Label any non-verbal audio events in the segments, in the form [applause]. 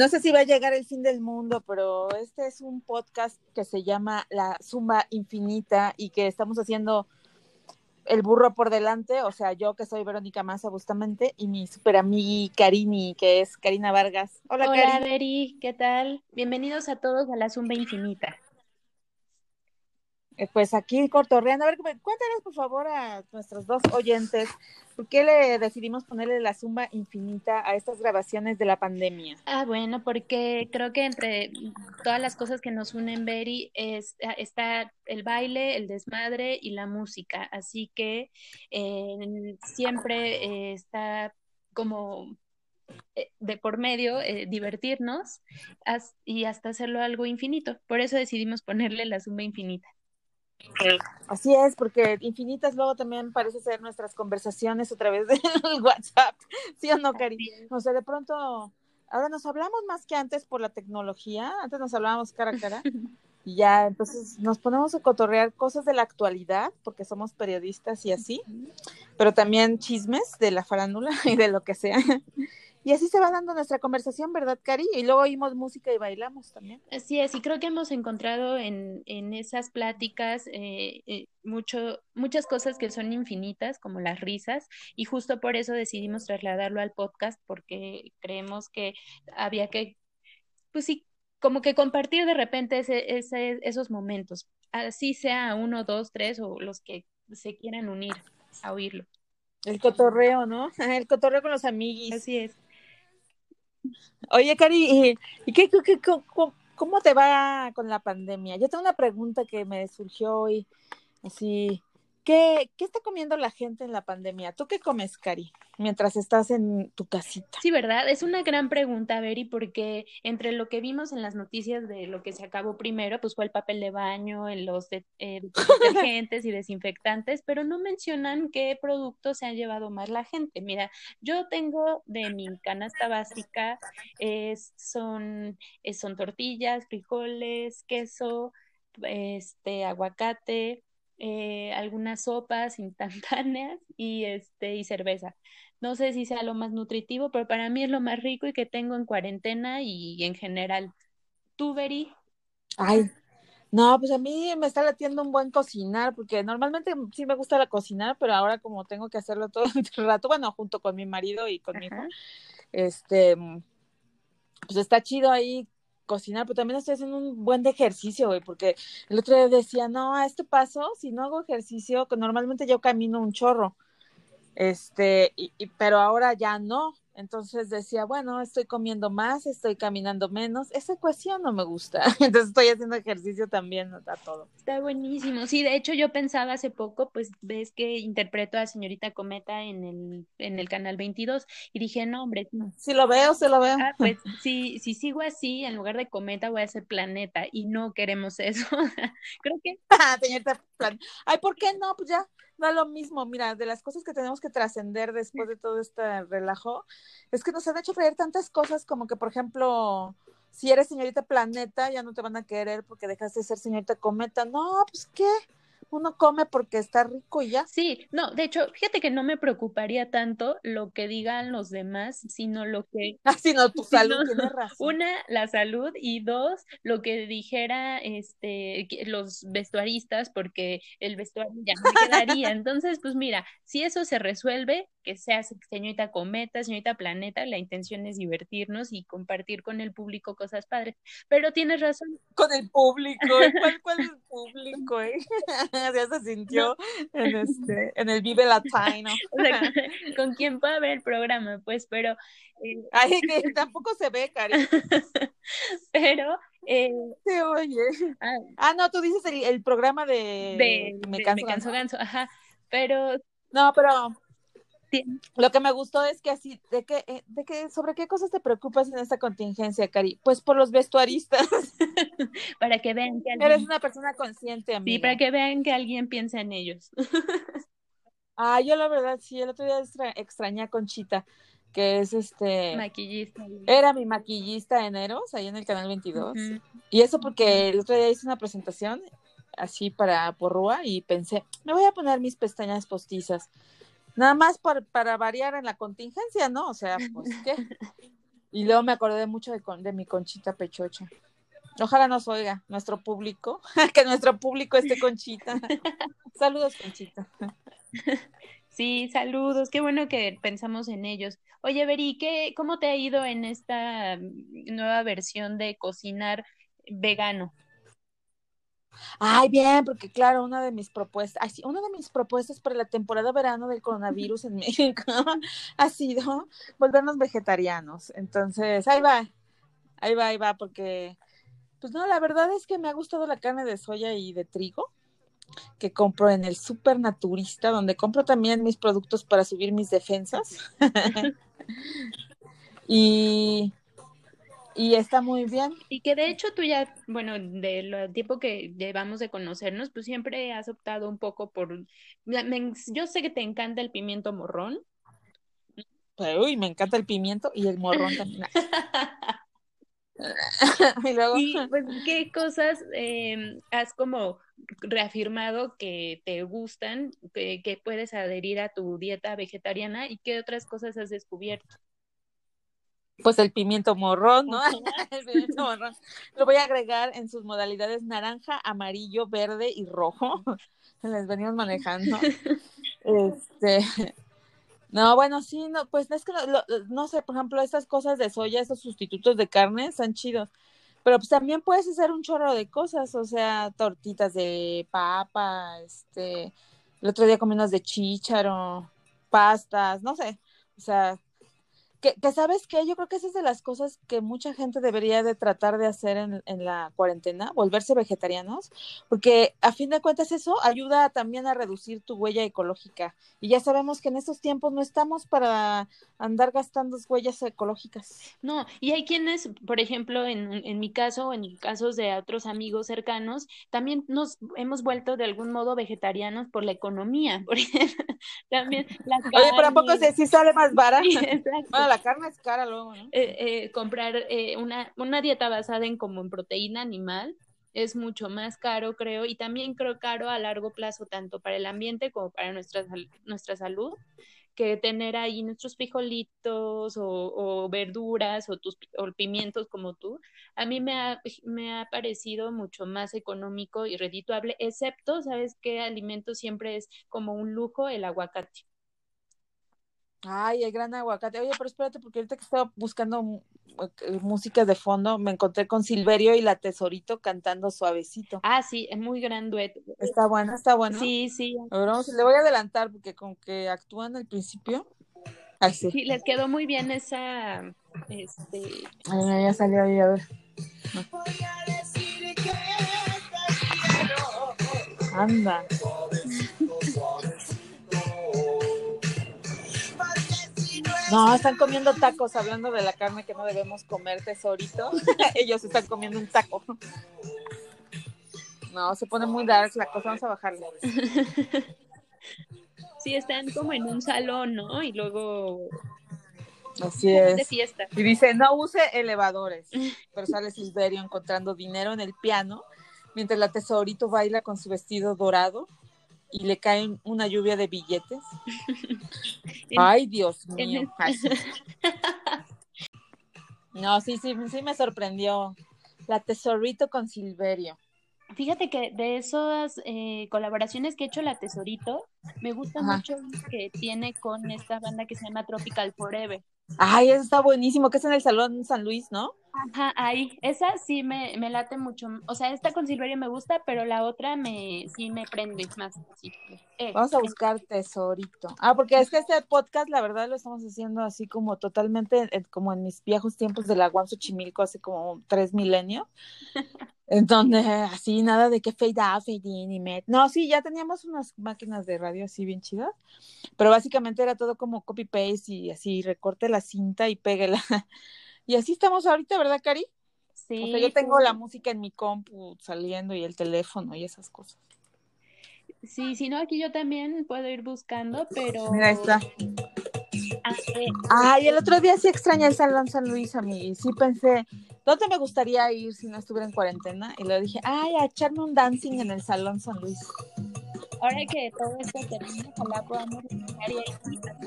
No sé si va a llegar el fin del mundo, pero este es un podcast que se llama La Zumba Infinita y que estamos haciendo el burro por delante, o sea, yo que soy Verónica Massa Bustamente y mi super amiga Karini, que es Karina Vargas. Hola, Hola Veri, ¿qué tal? Bienvenidos a todos a La Zumba Infinita. Eh, pues aquí cortorreando. A ver, cuéntanos por favor a nuestros dos oyentes, ¿por qué le decidimos ponerle la zumba infinita a estas grabaciones de la pandemia? Ah, bueno, porque creo que entre todas las cosas que nos unen, Beri, es, ah, está el baile, el desmadre y la música. Así que eh, siempre eh, está como de por medio divertirnos y hasta hacerlo algo infinito. Por eso decidimos ponerle la zumba infinita. Así es, porque infinitas luego también parece ser nuestras conversaciones a través del [laughs] WhatsApp, ¿sí o no, Cari? O sea, de pronto, ahora nos hablamos más que antes por la tecnología, antes nos hablábamos cara a cara, [laughs] y ya entonces nos ponemos a cotorrear cosas de la actualidad, porque somos periodistas y así, pero también chismes de la farándula [laughs] y de lo que sea. Y así se va dando nuestra conversación, ¿verdad, Cari? Y luego oímos música y bailamos también. Así es, y creo que hemos encontrado en, en esas pláticas eh, eh, mucho, muchas cosas que son infinitas, como las risas, y justo por eso decidimos trasladarlo al podcast, porque creemos que había que, pues sí, como que compartir de repente ese, ese, esos momentos, así sea uno, dos, tres o los que se quieran unir a oírlo. El cotorreo, ¿no? [laughs] El cotorreo con los amiguis. Así es. Oye, Cari, ¿y qué, qué, cómo, cómo, te va con la pandemia? Yo tengo una pregunta que me surgió hoy, así, ¿Qué, ¿Qué, está comiendo la gente en la pandemia? ¿Tú qué comes, Cari, mientras estás en tu casita? Sí, ¿verdad? Es una gran pregunta, Beri, porque entre lo que vimos en las noticias de lo que se acabó primero, pues fue el papel de baño, en los eh, [laughs] detergentes y desinfectantes, pero no mencionan qué productos se han llevado más la gente. Mira, yo tengo de mi canasta básica, es, son, son tortillas, frijoles, queso, este, aguacate, eh, algunas sopas [laughs] instantáneas y este y cerveza. No sé si sea lo más nutritivo, pero para mí es lo más rico y que tengo en cuarentena y en general. ¿Tú, Beri? Ay, no, pues a mí me está latiendo un buen cocinar, porque normalmente sí me gusta la cocinar, pero ahora como tengo que hacerlo todo el [laughs] rato, bueno, junto con mi marido y con mi hijo, este, pues está chido ahí cocinar, pero también estoy haciendo un buen de ejercicio, güey, porque el otro día decía, no, a este paso, si no hago ejercicio, que normalmente yo camino un chorro, este, y, pero ahora ya no, entonces decía, bueno, estoy comiendo más, estoy caminando menos. Esa ecuación no me gusta. [laughs] Entonces estoy haciendo ejercicio también, a todo. Está buenísimo. Sí, de hecho yo pensaba hace poco, pues ves que interpreto a señorita Cometa en el, en el canal 22 y dije, no, hombre. Sí lo veo, sí lo veo. Ah, pues [laughs] si, si sigo así, en lugar de Cometa voy a ser Planeta y no queremos eso. [laughs] Creo que... Ah, señorita Ay, ¿por qué no? Pues ya, da lo mismo. Mira, de las cosas que tenemos que trascender después de todo este relajo, es que nos han hecho creer tantas cosas como que, por ejemplo, si eres señorita planeta, ya no te van a querer porque dejaste de ser señorita cometa. No, pues qué uno come porque está rico y ya. Sí, no, de hecho, fíjate que no me preocuparía tanto lo que digan los demás, sino lo que... [laughs] Ah, sino tu [laughs] salud, tienes razón. Una, la salud, y dos, lo que dijera este, los vestuaristas, porque el vestuario ya no quedaría. [laughs] Entonces, pues mira, si eso se resuelve, que sea señorita cometa, señorita planeta, la intención es divertirnos y compartir con el público cosas padres. Pero tienes razón. Con el público, ¿cuál, cuál es el público? Eh? Ya se sintió en, este, en el Vive Latino. [laughs] con quién puede ver el programa, pues, pero... Eh, Ay, que [laughs] tampoco se ve, Cari. [laughs] pero... Eh, se oye. Ah, ah, no, tú dices el, el programa de... de me, canso, me canso ganso, ajá. Pero... No, pero lo que me gustó es que así, de que, eh, de que, sobre qué cosas te preocupas en esta contingencia, Cari. Pues por los vestuaristas. [laughs] para que vean que alguien... Eres una persona consciente, amiga. Sí, para que vean que alguien piensa en ellos. [laughs] ah, yo la verdad, sí, el otro día extrañé a Conchita, que es este... Maquillista. Era mi maquillista de Eneros, ahí en el Canal 22. Y eso porque el otro día hice una presentación así para Porrúa y pensé, me voy a poner mis pestañas postizas Nada más para variar en la contingencia, ¿no? O sea, pues qué. [laughs] Y luego me acordé mucho de, de mi conchita pechocha. Ojalá nos oiga nuestro público, [laughs] que nuestro público esté Conchita. [laughs] Saludos, Conchita. Sí, saludos, qué bueno que pensamos en ellos. Oye, Beri, ¿qué, ¿cómo te ha ido en esta nueva versión de cocinar vegano? Ay, bien, porque claro, una de mis propuestas, ay, sí, una de mis propuestas para la temporada verano del coronavirus en [laughs] México ha sido volvernos vegetarianos. Entonces, ahí va, ahí va, ahí va, porque, pues no, la verdad es que me ha gustado la carne de soya y de trigo que compro en el supernaturista, donde compro también mis productos para subir mis defensas. [laughs] y, y está muy bien. Y que de hecho tú ya, bueno, del tiempo que llevamos de conocernos, pues siempre has optado un poco por, yo sé que te encanta el pimiento morrón. Uy, me encanta el pimiento y el morrón también. [laughs] [laughs] y luego, pues, ¿qué cosas em, has como reafirmado que te gustan, que, que, puedes adherir a tu dieta vegetariana y qué otras cosas has descubierto? Pues el pimiento morrón, ¿no? [laughs] el pimiento morrón. Lo voy a agregar en sus modalidades naranja, amarillo, verde y rojo. [laughs] Les venimos manejando. Este, no, bueno, sí, no, pues es que no, sé, por ejemplo, estas cosas de soya, esos sustitutos de carne, están chidos. Pero pues también puedes hacer un chorro de cosas, o sea, tortitas de papa, este, el otro día comí unas de chícharo, pastas, no sé, o sea, que, sabes que yo creo que esa es de las cosas que mucha gente debería de tratar de hacer en, en, la cuarentena, volverse vegetarianos, porque a fin de cuentas eso ayuda también a reducir tu huella ecológica. Y ya sabemos que en estos tiempos no estamos para andar gastando huellas ecológicas. No, y hay quienes, por ejemplo, en, en mi caso, en casos de otros amigos cercanos, también nos hemos vuelto de algún modo vegetarianos por la economía. [laughs] también la Oye, pero ¿a poco si sale más barata? La carne es cara luego, ¿no? Eh, eh, comprar eh, una, una dieta basada en como en proteína animal es mucho más caro, creo, y también creo caro a largo plazo, tanto para el ambiente como para nuestra, nuestra salud, que tener ahí nuestros frijolitos o, verduras o tus o pimientos como tú, a mí me ha, me ha parecido mucho más económico y redituable, excepto, ¿sabes qué alimento siempre es como un lujo? El aguacate. Ay, el gran aguacate. Oye, pero espérate, porque ahorita que estaba buscando eh, música de fondo, me encontré con Silverio y la Tesorito cantando suavecito. Ah, sí, es muy gran dueto. Está bueno, está bueno. Sí, sí. A ver, vamos, le voy a adelantar porque con que actúan al principio. Ay, sí. sí. les quedó muy bien esa, este. Ay, ya salió ahí, a ver. Anda. [laughs] No, están comiendo tacos, hablando de la carne que no debemos comer, tesorito. [laughs] Ellos están comiendo un taco. No, se pone muy dark la cosa, vamos a bajarle. [laughs] Sí, están como en un salón, ¿no? Y luego... Así es. De fiesta. Y dice, no use elevadores. Pero sale Silverio encontrando dinero en el piano, mientras la tesorito baila con su vestido dorado y le caen una lluvia de billetes. [laughs] Ay, Dios mío. [laughs] no, sí, sí, sí me sorprendió. La Tesorito con Silverio. Fíjate que de esas eh, colaboraciones que ha hecho la Tesorito, me gusta mucho que tiene con esta banda que se llama Tropical Forever. Ay, eso está buenísimo, que es en el Salón San Luis, ¿no? Ajá, ahí, esa sí me, me late mucho. O sea, esta con Silverio me gusta, pero la otra me sí me prende más. Eh, Vamos a buscar tesorito. Ah, porque es que este podcast, la verdad, lo estamos haciendo así como totalmente, como en mis viejos tiempos de la Guamso Chimilco, hace como tres milenios. [laughs] en donde así nada de que fade out, fade in y met. No, sí, ya teníamos unas máquinas de radio así bien chidas, pero básicamente era todo como copy paste y así recorte la cinta y péguela. [laughs] Y así estamos ahorita, ¿verdad, Cari? Sí. O sea, yo tengo la música en mi compu saliendo y el teléfono y esas cosas. Sí, si no, aquí yo también puedo ir buscando, pero. Mira, está. Ay, el otro día sí extrañé el Salón San Luis a mí. Sí pensé, ¿dónde me gustaría ir si no estuviera en cuarentena? Y le dije, ay, a echarme un dancing en el Salón San Luis. Ahora que todo esto termine, ojalá podamos llegar y hacer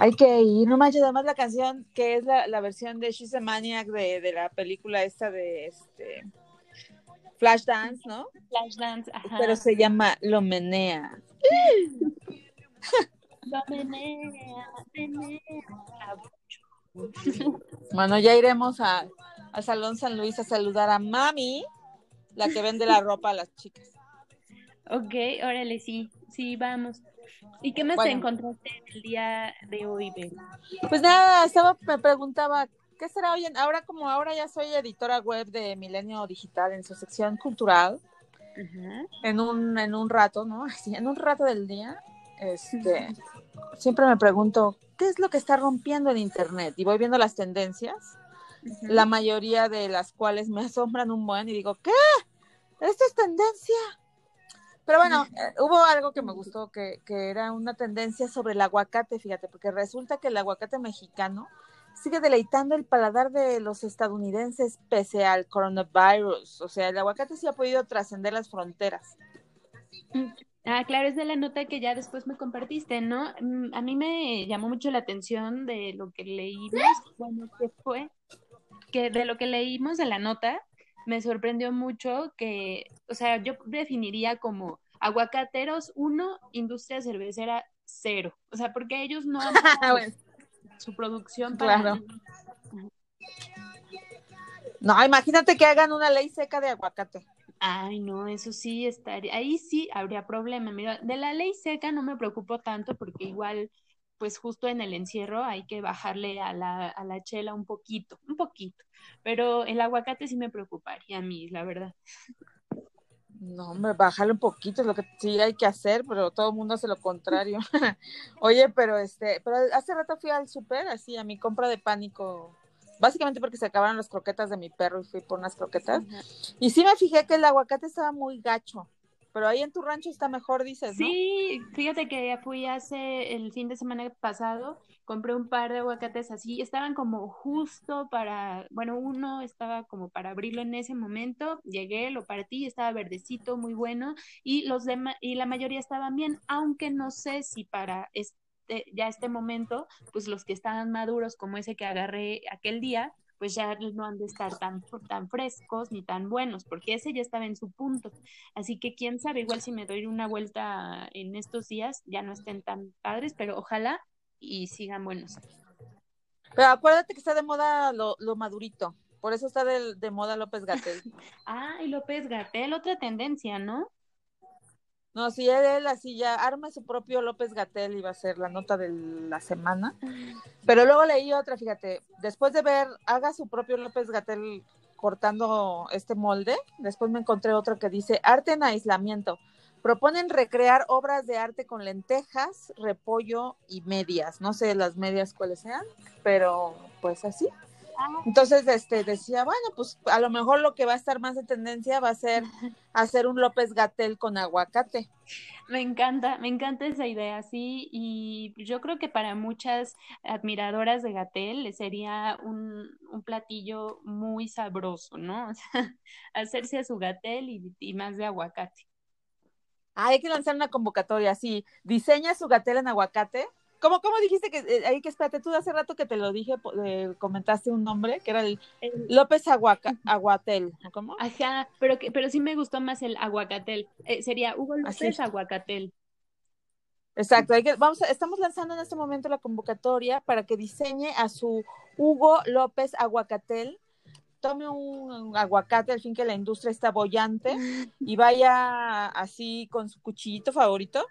Hay que ir, no manches, además la canción que es la, la versión de She's a Maniac de, de, la película esta de este Flashdance, ¿no? Flashdance, ajá. Pero se llama Lo Menea. [laughs] Lo menea, menea. Bueno, ya iremos a, al Salón San Luis a saludar a Mami, la que vende la ropa a las chicas. Ok, órale, sí, sí, vamos. ¿Y qué más te encontraste el día de hoy, Ben? Pues nada, estaba, me preguntaba, ¿qué será hoy? En, ahora como ahora ya soy editora web de Milenio Digital en su sección cultural, en un en un rato, ¿no? [laughs] Así, en un rato del día, este, siempre me pregunto, ¿qué es lo que está rompiendo en internet? Y voy viendo las tendencias, la mayoría de las cuales me [laughs] asombran un buen y digo, ¿qué? ¿Esto es tendencia? Pero bueno, eh, hubo algo que me gustó, que, que, era una tendencia sobre el aguacate, fíjate, porque resulta que el aguacate mexicano sigue deleitando el paladar de los estadounidenses pese al coronavirus. O sea, el aguacate sí ha podido trascender las fronteras. Ah, claro, es de la nota que ya después me compartiste, ¿no? Mm, a mí me llamó mucho la atención de lo que leímos, bueno, que fue, que de lo que leímos de la nota, me sorprendió mucho que, o sea, yo definiría como aguacateros uno, industria cervecera cero. O sea, porque ellos no han [laughs] su producción para... Claro. No, imagínate que hagan una ley seca de aguacate. Ay, no, eso sí estaría, ahí sí habría problema. Mira, de la ley seca no me preocupo tanto porque igual pues justo en el encierro hay que bajarle a la, a la chela un poquito, un poquito. Pero el aguacate sí me preocuparía a mí, la verdad. No, hombre, bájale un poquito, es lo que sí hay que hacer, pero todo el mundo hace lo contrario. [laughs] Oye, pero este, pero hace rato fui al súper, así, a mi compra de pánico, básicamente porque se acabaron las croquetas de mi perro y fui por unas croquetas. Y sí me fijé que el aguacate estaba muy gacho pero ahí en tu rancho está mejor, dices, ¿no? Sí, fíjate que fui hace el fin de semana pasado, compré un par de aguacates así, estaban como justo para, bueno, uno estaba como para abrirlo en ese momento, llegué, lo partí, estaba verdecito, muy bueno, y los demás, y la mayoría estaban bien, aunque no sé si para este, ya este momento, pues los que estaban maduros como ese que agarré aquel día, pues ya no han de estar tan, tan frescos ni tan buenos, porque ese ya estaba en su punto. Así que quién sabe, igual si me doy una vuelta en estos días, ya no estén tan padres, pero ojalá y sigan buenos. Pero acuérdate que está de moda lo, lo madurito, por eso está de, de moda López Gatel. [laughs] ah, y López Gatel, otra tendencia, ¿no? No, si él así ya arma su propio López Gatel iba a ser la nota de la semana. Pero luego leí otra, fíjate, después de ver, haga su propio López Gatel cortando este molde, después me encontré otro que dice arte en aislamiento. Proponen recrear obras de arte con lentejas, repollo y medias. No sé las medias cuáles sean, pero pues así. Entonces, este, decía, bueno, pues a lo mejor lo que va a estar más de tendencia va a ser [laughs] hacer un López Gatel con aguacate. Me encanta, me encanta esa idea, sí, y yo creo que para muchas admiradoras de Gatel sería un, un platillo muy sabroso, ¿no? [laughs] O sea, hacerse a su Gatel y, y más de aguacate. Ah, hay que lanzar una convocatoria, sí, diseña su Gatel en aguacate ¿Cómo, cómo dijiste que eh, ahí que espérate, tú hace rato que te lo dije, eh, comentaste un nombre que era el, López Aguaca, Aguatel, ¿cómo? Ajá, pero que, pero sí me gustó más el Aguacatel. Eh, sería Hugo López Aguacatel. Exacto, hay que, vamos, estamos lanzando en este momento la convocatoria para que diseñe a su Hugo López Aguacatel. Tome un, aguacate al fin que la industria está bollante [laughs] y vaya así con su cuchillito favorito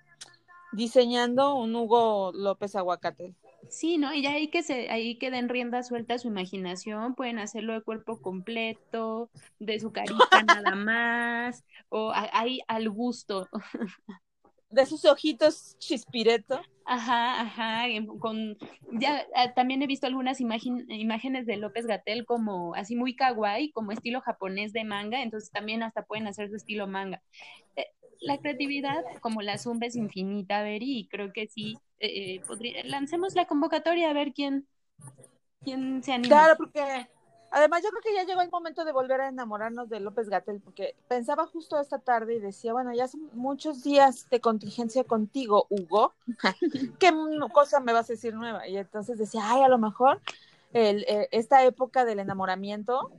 diseñando un Hugo López Aguacate. Sí, ¿no? Y ahí que se, ahí que den rienda suelta a su imaginación, pueden hacerlo de cuerpo completo, de su carita [laughs] nada más, o ahí al gusto. [laughs] De sus ojitos chispireto. Ajá, ajá, con, ya ah, también he visto algunas imágenes de López Gatel como así muy kawaii, como estilo japonés de manga, entonces también hasta pueden hacer su estilo manga. Eh, la creatividad, como la zumba, es infinita, Beri, y creo que sí, eh, eh lancemos la convocatoria a ver quién, quién se anima. Claro, porque Además, yo creo que ya llegó el momento de volver a enamorarnos de López Gatel, porque pensaba justo esta tarde y decía, bueno, ya son muchos días de contingencia contigo, Hugo. [laughs] ¿Qué cosa me vas a decir nueva? Y entonces decía, ay, a lo mejor eh, esta época del enamoramiento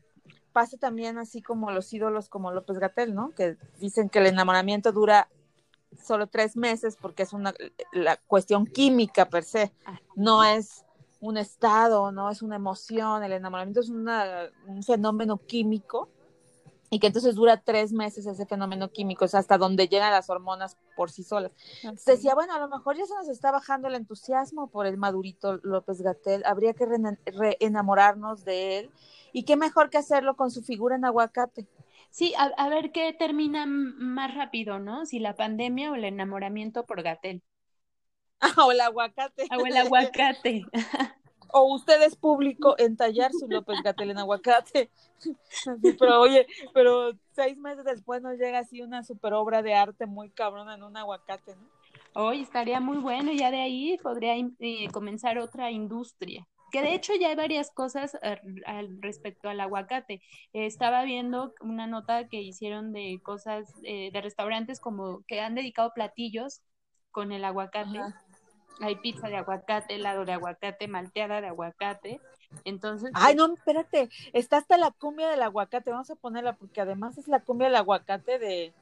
pasa también así como los ídolos como López Gatel, ¿no? Que dicen que el enamoramiento dura solo tres meses porque es una la cuestión química per se, no es un estado, no es una emoción, el enamoramiento es una, un fenómeno químico y que entonces dura tres meses ese fenómeno químico, es hasta donde llegan las hormonas por sí solas. Decía, bueno, a lo mejor ya se nos está bajando el entusiasmo por el madurito López Gatel, habría que reenamorarnos de él, y qué mejor que hacerlo con su figura en aguacate. Sí, a, ver qué termina más rápido, ¿no? Si la pandemia o el enamoramiento por Gatel. [laughs] o el aguacate. O el aguacate. [laughs] o ustedes público entallar su López Gatel en aguacate. [laughs] pero oye, pero seis meses después nos llega así una super obra de arte muy cabrona en un aguacate, ¿no? Hoy estaría muy bueno, ya de ahí podría eh, comenzar otra industria que de hecho ya hay varias cosas al respecto al aguacate. estaba viendo una nota que hicieron de cosas eh, de restaurantes como que han dedicado platillos con el aguacate. Hay pizza de aguacate, helado de aguacate, malteada de aguacate. Entonces. Ay, pues no, espérate. Está hasta la cumbia del aguacate. Vamos a ponerla porque además es la cumbia del aguacate de.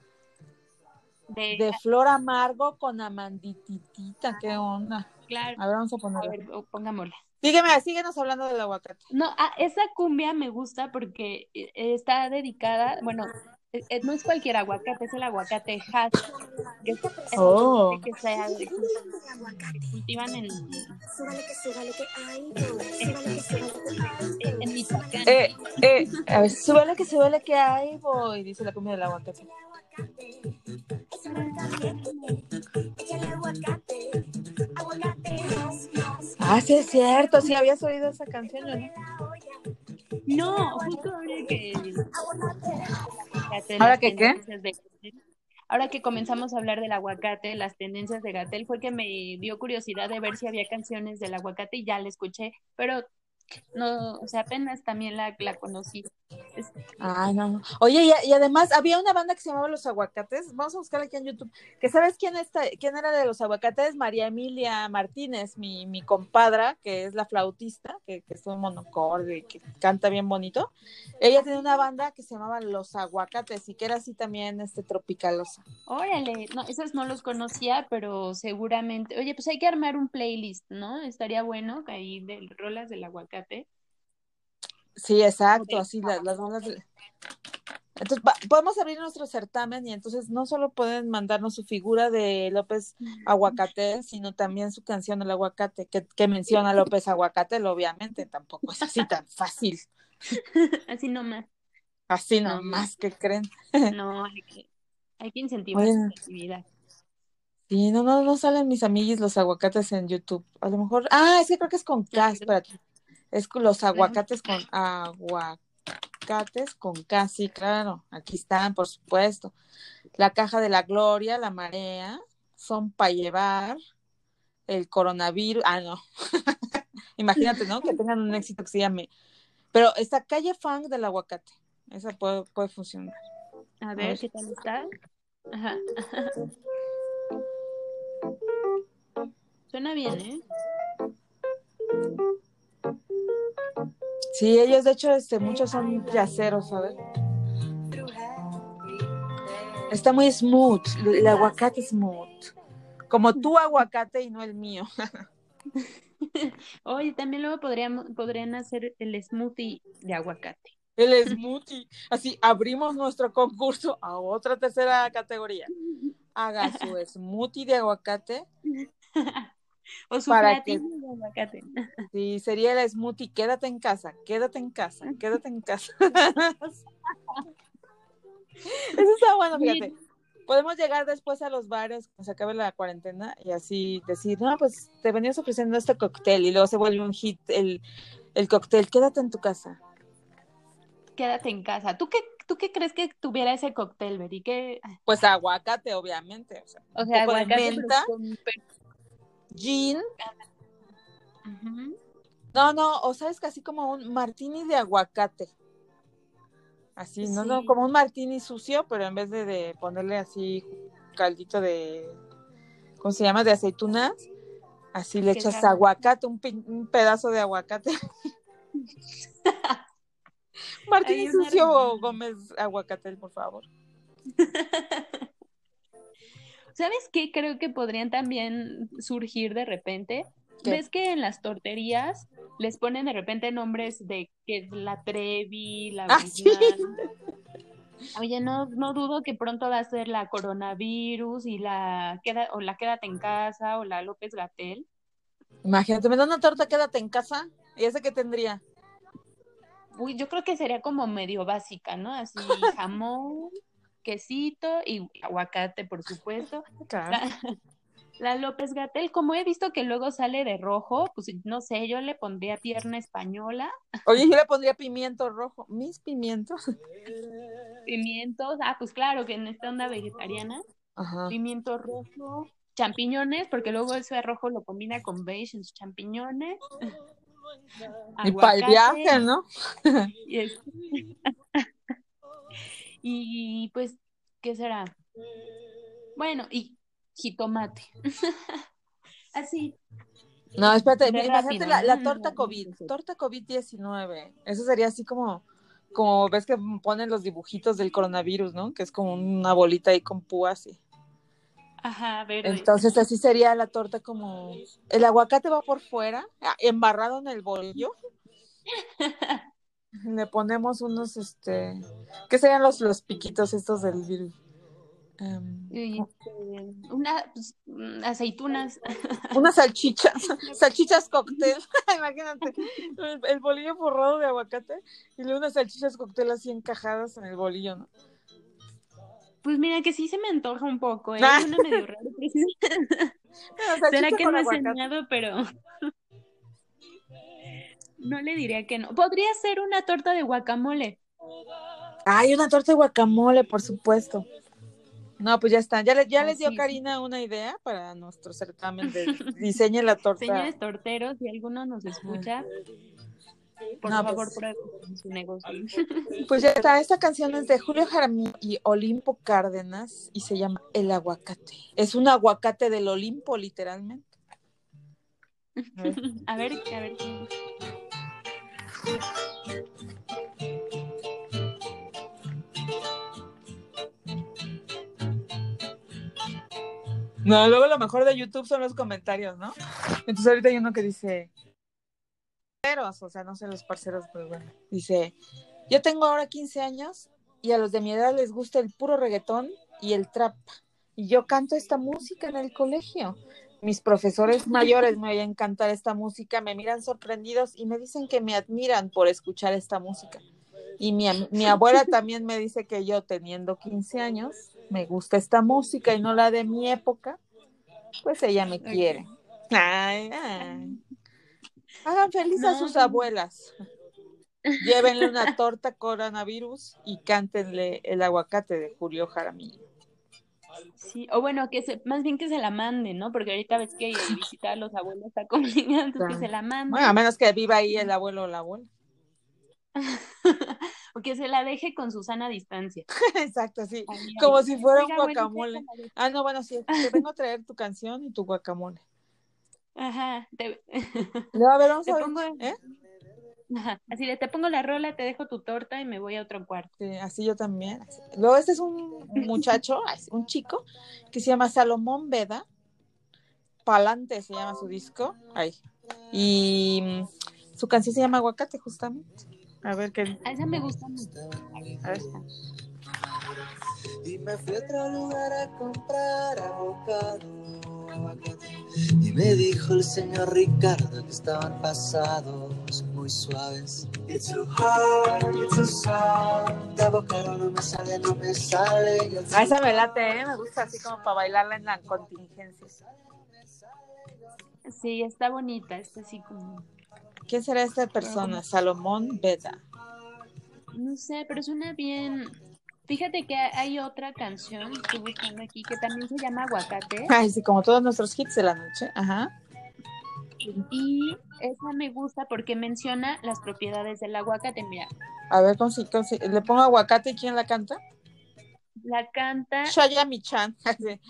De, flor amargo con amandititita. ¿Qué onda? Claro. A ver, vamos a ponerla. A ver, pongámosla. Sígueme, síguenos hablando del aguacate. No, ah, esa cumbia me gusta porque eh, está dedicada, bueno, eh, eh, no es cualquier aguacate, es el aguacate hash. Que es oh. que se cultivan en, en, Michoacán. Eh, eh, a ver, súbale que súbale que hay, voy, dice la cumbia del aguacate. Ah, sí es cierto, sí habías oído esa canción, ¿no? No, justo ahora que... ¿Ahora que qué? ahora que comenzamos a hablar del aguacate, las tendencias de Gatel, fue que me dio curiosidad de ver si había canciones del aguacate y ya la escuché, pero no, o sea, apenas también la, la conocí. Ay, no. Oye, y, además había una banda que se llamaba Los Aguacates, vamos a buscarla aquí en YouTube, que sabes quién, está, quién era de Los Aguacates, María Emilia Martínez, mi, mi compadra, que es la flautista, que, que es un monocorde, que canta bien bonito. Ella tenía una banda que se llamaba Los Aguacates y que era así también este tropicalosa. Órale, no, esos no los conocía, pero seguramente, oye, pues hay que armar un playlist, ¿no? Estaría bueno ahí de rolas del aguacate. Sí, exacto, así las, las Entonces, podemos abrir nuestro certamen y entonces no solo pueden mandarnos su figura de López Aguacate, sino también su canción El Aguacate, que, que menciona López Aguacate, obviamente tampoco es así tan fácil. [laughs] así nomás. Así nomás, ¿qué creen? no, hay que, hay que incentivar la actividad. Sí, no, no, no salen mis amiguis los aguacates en YouTube. A lo mejor, ah, es que creo que es con K, espérate. Es los aguacates con aguacates con casi, claro. Aquí están, por supuesto. La caja de la gloria, la marea, son para llevar el coronavirus. Ah, no. [laughs] Imagínate, ¿no? Que tengan un éxito que se llame. Pero esta calle funk del aguacate. Esa puede, puede funcionar. A ver, ¿qué tal está? Ajá. [laughs] Suena bien, ¿eh? Sí, ellos de hecho, este, muchos son yaceros, ¿sabes? Está muy smooth, el aguacate smooth. Como tu aguacate y no el mío. [laughs] Oye, también luego podríamos, podrían hacer el smoothie de aguacate. El smoothie. Así abrimos nuestro concurso a otra tercera categoría. Haga su [laughs] smoothie de aguacate [laughs] O su para de aguacate. [laughs] Sí, sería el smoothie, quédate en casa, quédate en casa, quédate en casa. [laughs] Eso está bueno, fíjate. Podemos llegar después a los bares cuando se acabe la cuarentena y así decir, no, pues te venías ofreciendo este cóctel y luego se vuelve un hit el, el cóctel, quédate en tu casa. Quédate en casa. ¿Tú qué, ¿Tú qué crees que tuviera ese cóctel, Beri? Pues aguacate, obviamente. O sea, aguacate, con, gin, No, no, o sabes que así como un martini de aguacate. Así, no, no, como un martini sucio, pero en vez de, ponerle así caldito de, ¿cómo se llama? De aceitunas, así le echas aguacate, un, un, pedazo de aguacate. [laughs] martini sucio o Gómez aguacate, por favor. [laughs] ¿Sabes qué? Creo que podrían también surgir de repente. ¿Ves que en las torterías les ponen de repente nombres de que es la Trevi, la ah, Oye, no, no dudo que pronto va a ser la coronavirus y la queda, o la quédate en casa o la López Gatel. Imagínate, me da una torta, quédate en casa. ¿Y ese qué tendría? Uy, yo creo que sería como medio básica, ¿no? Así [laughs] jamón, quesito y aguacate, por supuesto. [laughs] [laughs] La, López Gatel, como he visto que luego sale de rojo, pues no sé, yo le pondría pierna española. [laughs] Oye, yo le pondría pimiento rojo. Mis pimientos. Pimientos, ah, pues claro, que en esta onda vegetariana. Pimiento rojo, champiñones, porque luego ese rojo lo combina con beige en sus champiñones. Y para el viaje, ¿no? y, y pues, ¿qué será? Bueno, y jitomate. [laughs] Así. No, espérate, imagínate la, torta COVID, torta COVID-19. Eso sería así como, como ves que ponen los dibujitos del coronavirus, ¿no? Que es como una bolita ahí con púas y. Ajá, verde. Entonces así sería la torta como el aguacate va por fuera, ah, embarrado en el bolillo. [laughs] Le ponemos unos, este, ¿qué serían los, los piquitos estos del virus? Um, una, pues, aceitunas. [laughs] Unas salchichas, [laughs] [laughs] salchichas cóctel. Imagínate, el, bolillo forrado de aguacate y luego unas salchichas cóctel así encajadas en el bolillo, ¿no? Pues mira que sí se me antoja un poco, ¿eh? Ah. Es una medio raro. Será que no he cenado, pero no le diría que no. Podría ser una torta de guacamole. Ay, una torta de guacamole, por supuesto. No, pues ya está. Ya, le, ya les dio Karina una idea para nuestro certamen de [laughs] diseñe la torta. Señores torteros, si alguno nos escucha, por favor, pues, prueben su negocio. [laughs] Pues ya está. Esta canción es de Julio Jaramillo y Olimpo Cárdenas y se llama El Aguacate. Es un aguacate del Olimpo, literalmente. [laughs] A ver, a ver. No, luego lo mejor de YouTube son los comentarios, ¿no? Entonces ahorita hay uno que dice, o sea, no sé los parceros, pero bueno, dice, yo tengo ahora 15 años y a los de mi edad les gusta el puro reggaetón y el trap. Y yo canto esta música en el colegio mis profesores mayores me oyen cantar esta música, me miran sorprendidos y me dicen que me admiran por escuchar esta música. Y mi, mi abuela también me dice que yo teniendo 15 años, me gusta esta música y no la de mi época, pues ella me quiere. Ay, Hagan feliz a sus abuelas. Llévenle una torta coronavirus y cántenle el aguacate de Julio Jaramillo. Sí, o bueno, que se, más bien que se la mande, ¿no? Porque ahorita ves que visitar a los abuelos está complicado, entonces que se la mande. Bueno, a menos que viva ahí el abuelo o la abuela. [laughs] o que se la deje con Susana a distancia. [laughs] Exacto, sí. Como si fuera un guacamole. ah, no, bueno, sí. Te vengo a traer tu canción y tu guacamole. Ajá. Te... No, a ver, vamos a ver. ¿Eh? Así de te pongo la rola, te dejo tu torta y me voy a otro cuarto. Sí, así yo también. Luego este es un muchacho, [laughs] un chico, que se llama Salomón Veda. Palante se llama su disco. Ay. Y mm, su canción se llama Aguacate, justamente. A ver qué. A esa me gusta mucho. A ver. Y me fui a otro lugar a comprar y me dijo el señor Ricardo que estaban pasados muy suaves. It's too hard, it's too soft. De no me sale, no me sale. A esa me late, ¿eh? me gusta así como para bailarla en la contingencia. Sí, está bonita, está así como. ¿Quién será esta persona? Salomón Beda. No sé, pero suena bien. Fíjate que hay otra canción que estoy buscando aquí que también se llama Aguacate. Ay, sí, como todos nuestros hits de la noche. Ajá. Y esa me gusta porque menciona las propiedades del aguacate. Mira. A ver, ¿cómo si, le pongo aguacate y quién la canta? La canta. Shaya Michan. [laughs]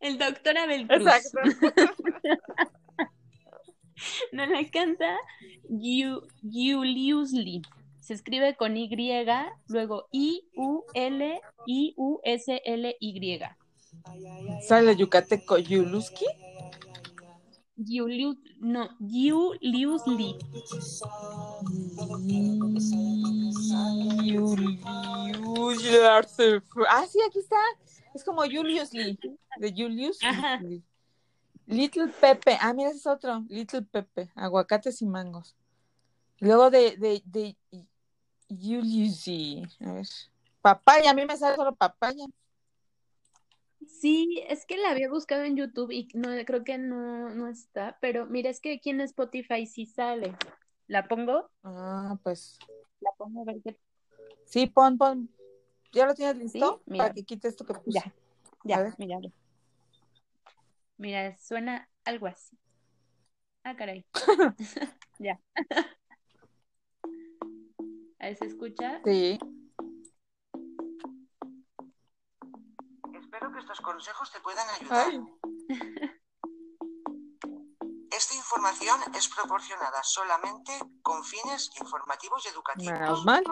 El doctor Abel Cruz. Exacto. [laughs] no la canta Julius Lee. Se escribe con Y, luego I-U-L-I-U-S-L-Y. ¿Sale yucateco Yuluski? Julius, no, Julius Lee. Ah, sí, aquí está. Es como Julius Lee, de Julius. Little Pepe. Ah, mira, ese es otro. Little Pepe. Aguacates y mangos. Luego de, de, de Julius Lee. A ver. Papaya, a mí me sale solo papaya. Sí, es que la había buscado en YouTube y no creo que no, no está, pero mira, es que aquí en Spotify sí sale. ¿La pongo? Ah, pues. La pongo a ver qué. Sí, pon, pon. ¿Ya lo tienes listo? Para que quites esto que puse. Ya, ya, mira. Mira, suena algo así. Ah, caray. [laughs] [laughs] ya. ¿Ahí se escucha? Sí. Espero que estos consejos te puedan ayudar. [laughs] Esta información es proporcionada solamente con fines informativos y educativos. mal.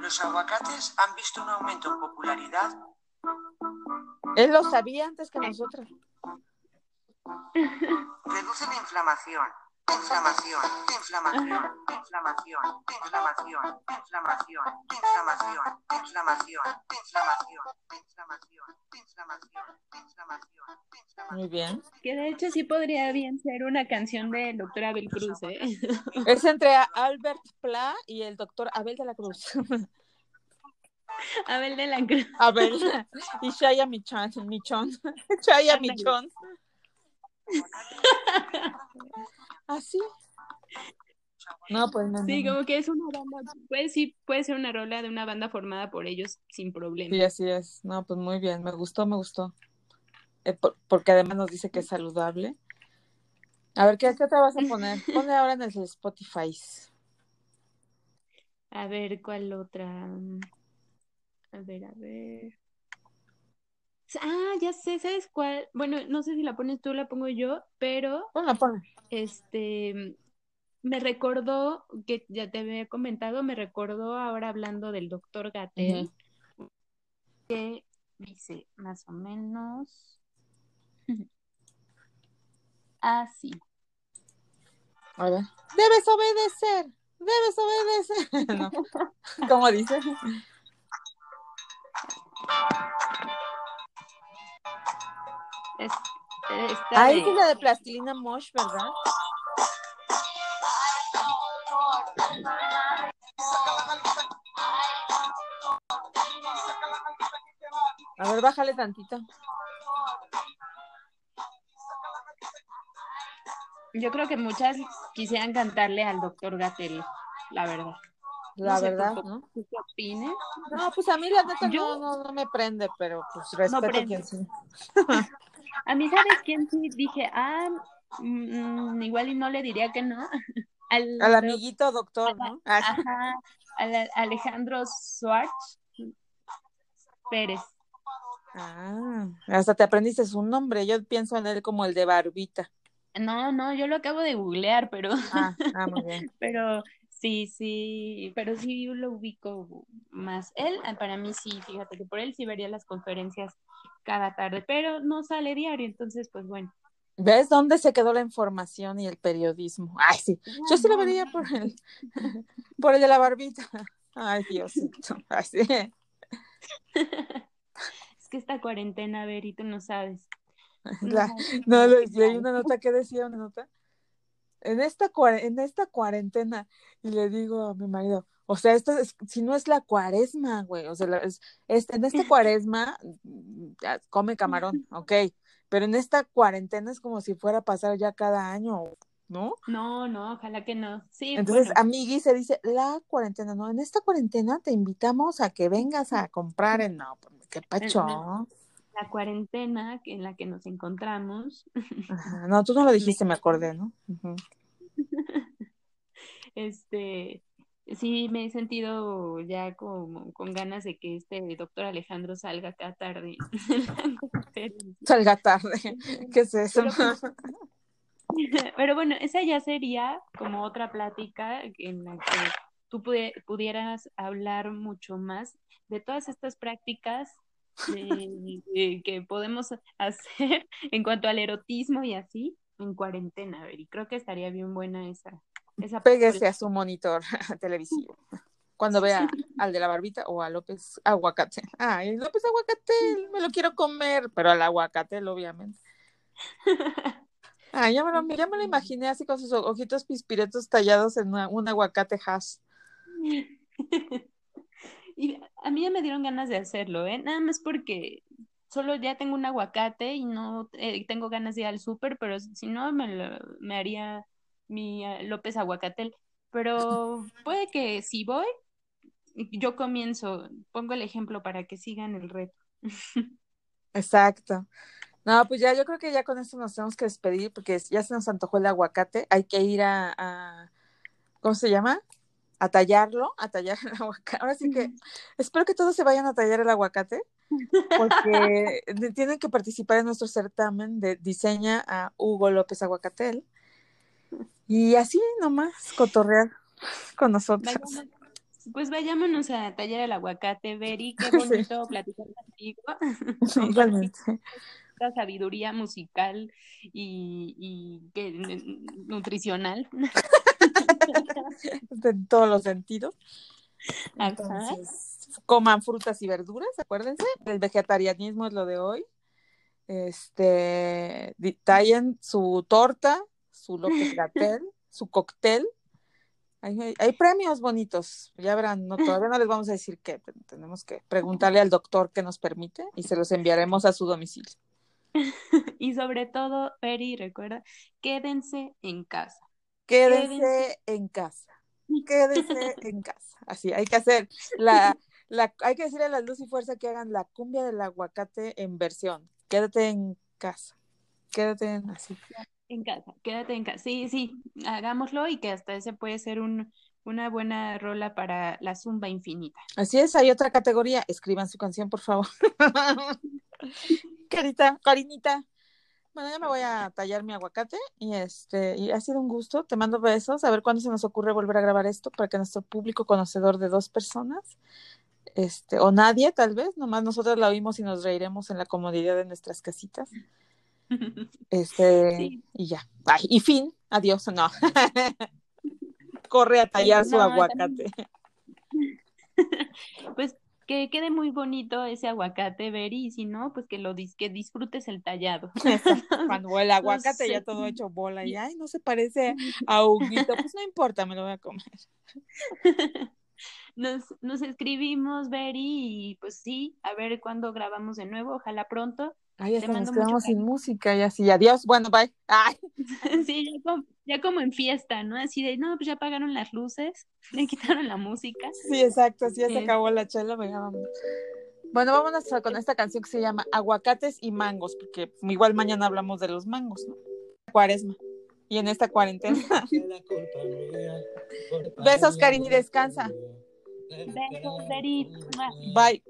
Los aguacates han visto un aumento en popularidad. Él lo sabía antes que nosotros. Reduce la inflamación, inflamación, inflamación, inflamación, inflamación, inflamación, inflamación, inflamación, inflamación, inflamación, inflamación, inflamación, Muy bien. Que de hecho sí podría bien ser una canción del doctor Abel Cruz, ¿eh? Es entre Albert Pla y el doctor Abel de la Cruz. Abel de la Cruz. Abel y Shaya Michon, Michon. Shaya Michon. Así. No, pues no. Sí, como que es una banda, puede, sí, puede ser una rola de una banda formada por ellos sin problema. Sí, así es. No, pues muy bien, me gustó, me gustó. Eh, porque además nos dice que es saludable. A ver, ¿qué, qué te vas a poner? [laughs] Ponle ahora en el Spotify. A ver, ¿cuál otra? A ver, a ver. Ah, ya sé, ¿sabes cuál? Bueno, no sé si la pones tú, la pongo yo, pero. Ponla, ponla. Este. Me recordó, que ya te había comentado, me recordó ahora hablando del doctor Gatel, que dice más o menos. [laughs] Así. A ver. Debes obedecer, debes obedecer. [laughs] no. [laughs] ¿Cómo dice? Es, Ahí es la de plastilina Mosh, ¿verdad? A ver, bájale tantito. Yo creo que muchas quisieran cantarle al doctor Gatel, la verdad. La verdad, ¿no? ¿Qué opines? No, pues a mí la neta no, no, me prende, pero pues respeto a quien sí. [laughs] a mí, ¿sabes quién sí? Dije, ah, mm, igual y no le diría que no. [laughs] Al, al amiguito doctor, ¿no? Ah, ajá, al Alejandro Suárez Pérez. Ah, hasta te aprendiste su nombre. Yo pienso en él como el de Barbita. No, no, yo lo acabo de googlear, pero. Ah, ah muy bien. [laughs] pero Sí, sí, pero sí lo ubico más. Él, ah, para mí sí, fíjate que por él sí vería las conferencias cada tarde, pero no sale diario, entonces pues bueno. ¿Ves dónde se quedó la información y el periodismo? Ay, sí, yo sí lo vería por el, [laughs] por el de la barbita. Ay, Diosito. Ay, sí. [laughs] Es que esta cuarentena, a ver, y tú no sabes. [laughs] no, leí una nota que decía, una nota en esta, en esta cuarentena, y le digo a mi marido, o sea, esto es, si no es la cuaresma, güey, o sea, es, este, en esta [laughs] cuaresma mm, come camarón, [laughs] ok, pero en esta cuarentena es como si fuera a pasar ya cada año, ¿no? No, no, ojalá que no. Sí, Entonces, amigui se dice, la cuarentena, no, en esta cuarentena te invitamos a que vengas a comprar en, no, pues, qué pacho. La cuarentena en la que nos encontramos. No, tú no lo dijiste, me acordé, ¿no? [laughs] Este, sí me he sentido ya con, con ganas de que este doctor Alejandro salga acá tarde. [laughs] salga tarde, [laughs] ¿qué es eso? Pero, bueno, esa ya sería como otra plática en la que tú pudieras hablar mucho más de todas estas prácticas que podemos [laughs] hacer en cuanto al erotismo y así en cuarentena, a ver, y creo que estaría bien buena esa, esa Péguese a su monitor [laughs] televisivo. [laughs] Cuando vea al de la barbita o a López Aguacate. Ay, López Aguacate, me lo quiero comer, pero al aguacate, obviamente. Ay, ya me, lo, ya me lo imaginé así con sus ojitos pispiretos tallados en un aguacate hash. Y a mí ya me dieron ganas de hacerlo, ¿eh? Nada más porque solo ya tengo un aguacate y no eh, tengo ganas de ir al súper, pero si no me, me haría mi eh, López Aguacatel. Pero [laughs] puede que si voy, yo comienzo, pongo el ejemplo para que sigan el reto. [laughs] Exacto. No, pues ya yo creo que ya con esto nos tenemos que despedir porque ya se nos antojó el aguacate. Hay que ir a, a ¿cómo se llama? A tallarlo, a tallar el [laughs] aguacate. Ahora sí que espero que todos se vayan a tallar el aguacate porque [laughs] tienen que participar en nuestro certamen de diseña a Hugo López Aguacatel. Y así nomás, cotorrear con nosotros. pues vayámonos a tallar el aguacate, Beri, qué [laughs] bonito platicar contigo. Igualmente. La sabiduría musical y, y que, nutricional. [laughs] en todos los sentidos. Entonces, coman frutas y verduras, acuérdense, el vegetarianismo es lo de hoy. Este, tallen su torta, su López Gatel, [laughs] su cóctel. Hay, hay, premios bonitos, ya verán, no, todavía no les vamos a decir qué, tenemos que preguntarle al doctor que nos permite y se los enviaremos a su domicilio. [laughs] y sobre todo, Peri, recuerda, quédense en casa. Quédense, en casa. [laughs] Quédense en casa. Así, hay que hacer la, la, hay que decirle a la luz y fuerza que hagan la cumbia del aguacate en versión. Quédate en casa. Quédate en así. En casa, quédate en casa. Sí, sí, hagámoslo y que hasta ese puede ser un, una buena rola para la zumba infinita. Así es, hay otra categoría. Escriban su canción, por favor. [laughs] Carita, Carinita. Bueno, ya me voy a tallar mi aguacate y este, y ha sido un gusto. Te mando besos. A ver cuándo se nos ocurre volver a grabar esto para que nuestro público conocedor de dos personas, este, o nadie tal vez, nomás nosotros la oímos y nos reiremos en la comodidad de nuestras casitas. [laughs] Este, y ya. Ay, y fin, adiós, no. [laughs] Corre a tallar su aguacate. [laughs] Pues que quede muy bonito ese aguacate, Beri, y si no, pues que lo que disfrutes el tallado. [laughs] [laughs] Cuando el aguacate ya todo hecho bola y ay, no se parece [laughs] a Huguito, pues no importa, me lo voy a comer. Nos, nos escribimos, Beri, y pues sí, a ver cuándo grabamos de nuevo, ojalá pronto. Ay, ya nos quedamos sin música y así, adiós, bueno, bye. Ay. [laughs] Sí, ya como, ya como, en fiesta, ¿no? Así de, no, pues ya apagaron las luces, [laughs] le quitaron la música. Sí, exacto, así ya se acabó la chela, venga, vamos. Bueno, vámonos con esta canción que se llama Aguacates y Mangos, porque igual mañana hablamos de los mangos, ¿no? Cuaresma. Y en esta cuarentena. [laughs] Besos, Karini, descansa. Besos, Beri. Bye.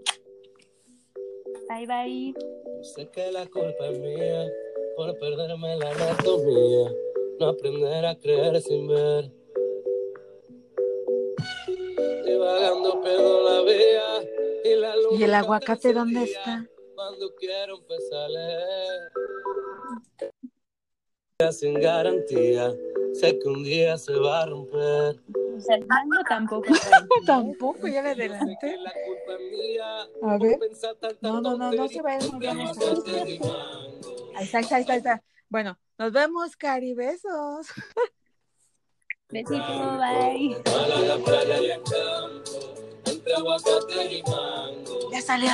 Bye, bye. Sé que la culpa es mía por perderme la anatomía, no aprender a creer sin ver. Divagando pedo la vía y la luz. ¿Y el aguacate dónde está? Cuando quiero empezar a leer. Sin garantía, sé que un día se va a romper. O sea, el mango tampoco. [laughs] tampoco, ya le adelanté. A ver. No, no, no, no se vayan. Ahí está, ahí está, ahí está, ahí está. Bueno, nos vemos, Cari. Besos. [laughs] Besito, bye. Ya salió.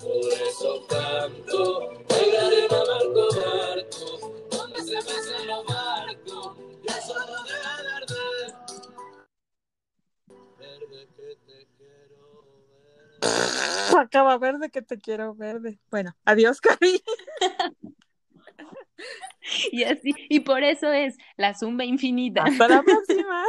Por eso canto, pegaré a Marco Marco, donde se besan los barcos, Acaba verde que te quiero verde. Bueno, adiós, Cari. [laughs] Y así, y por eso es la zumba infinita. Hasta la próxima.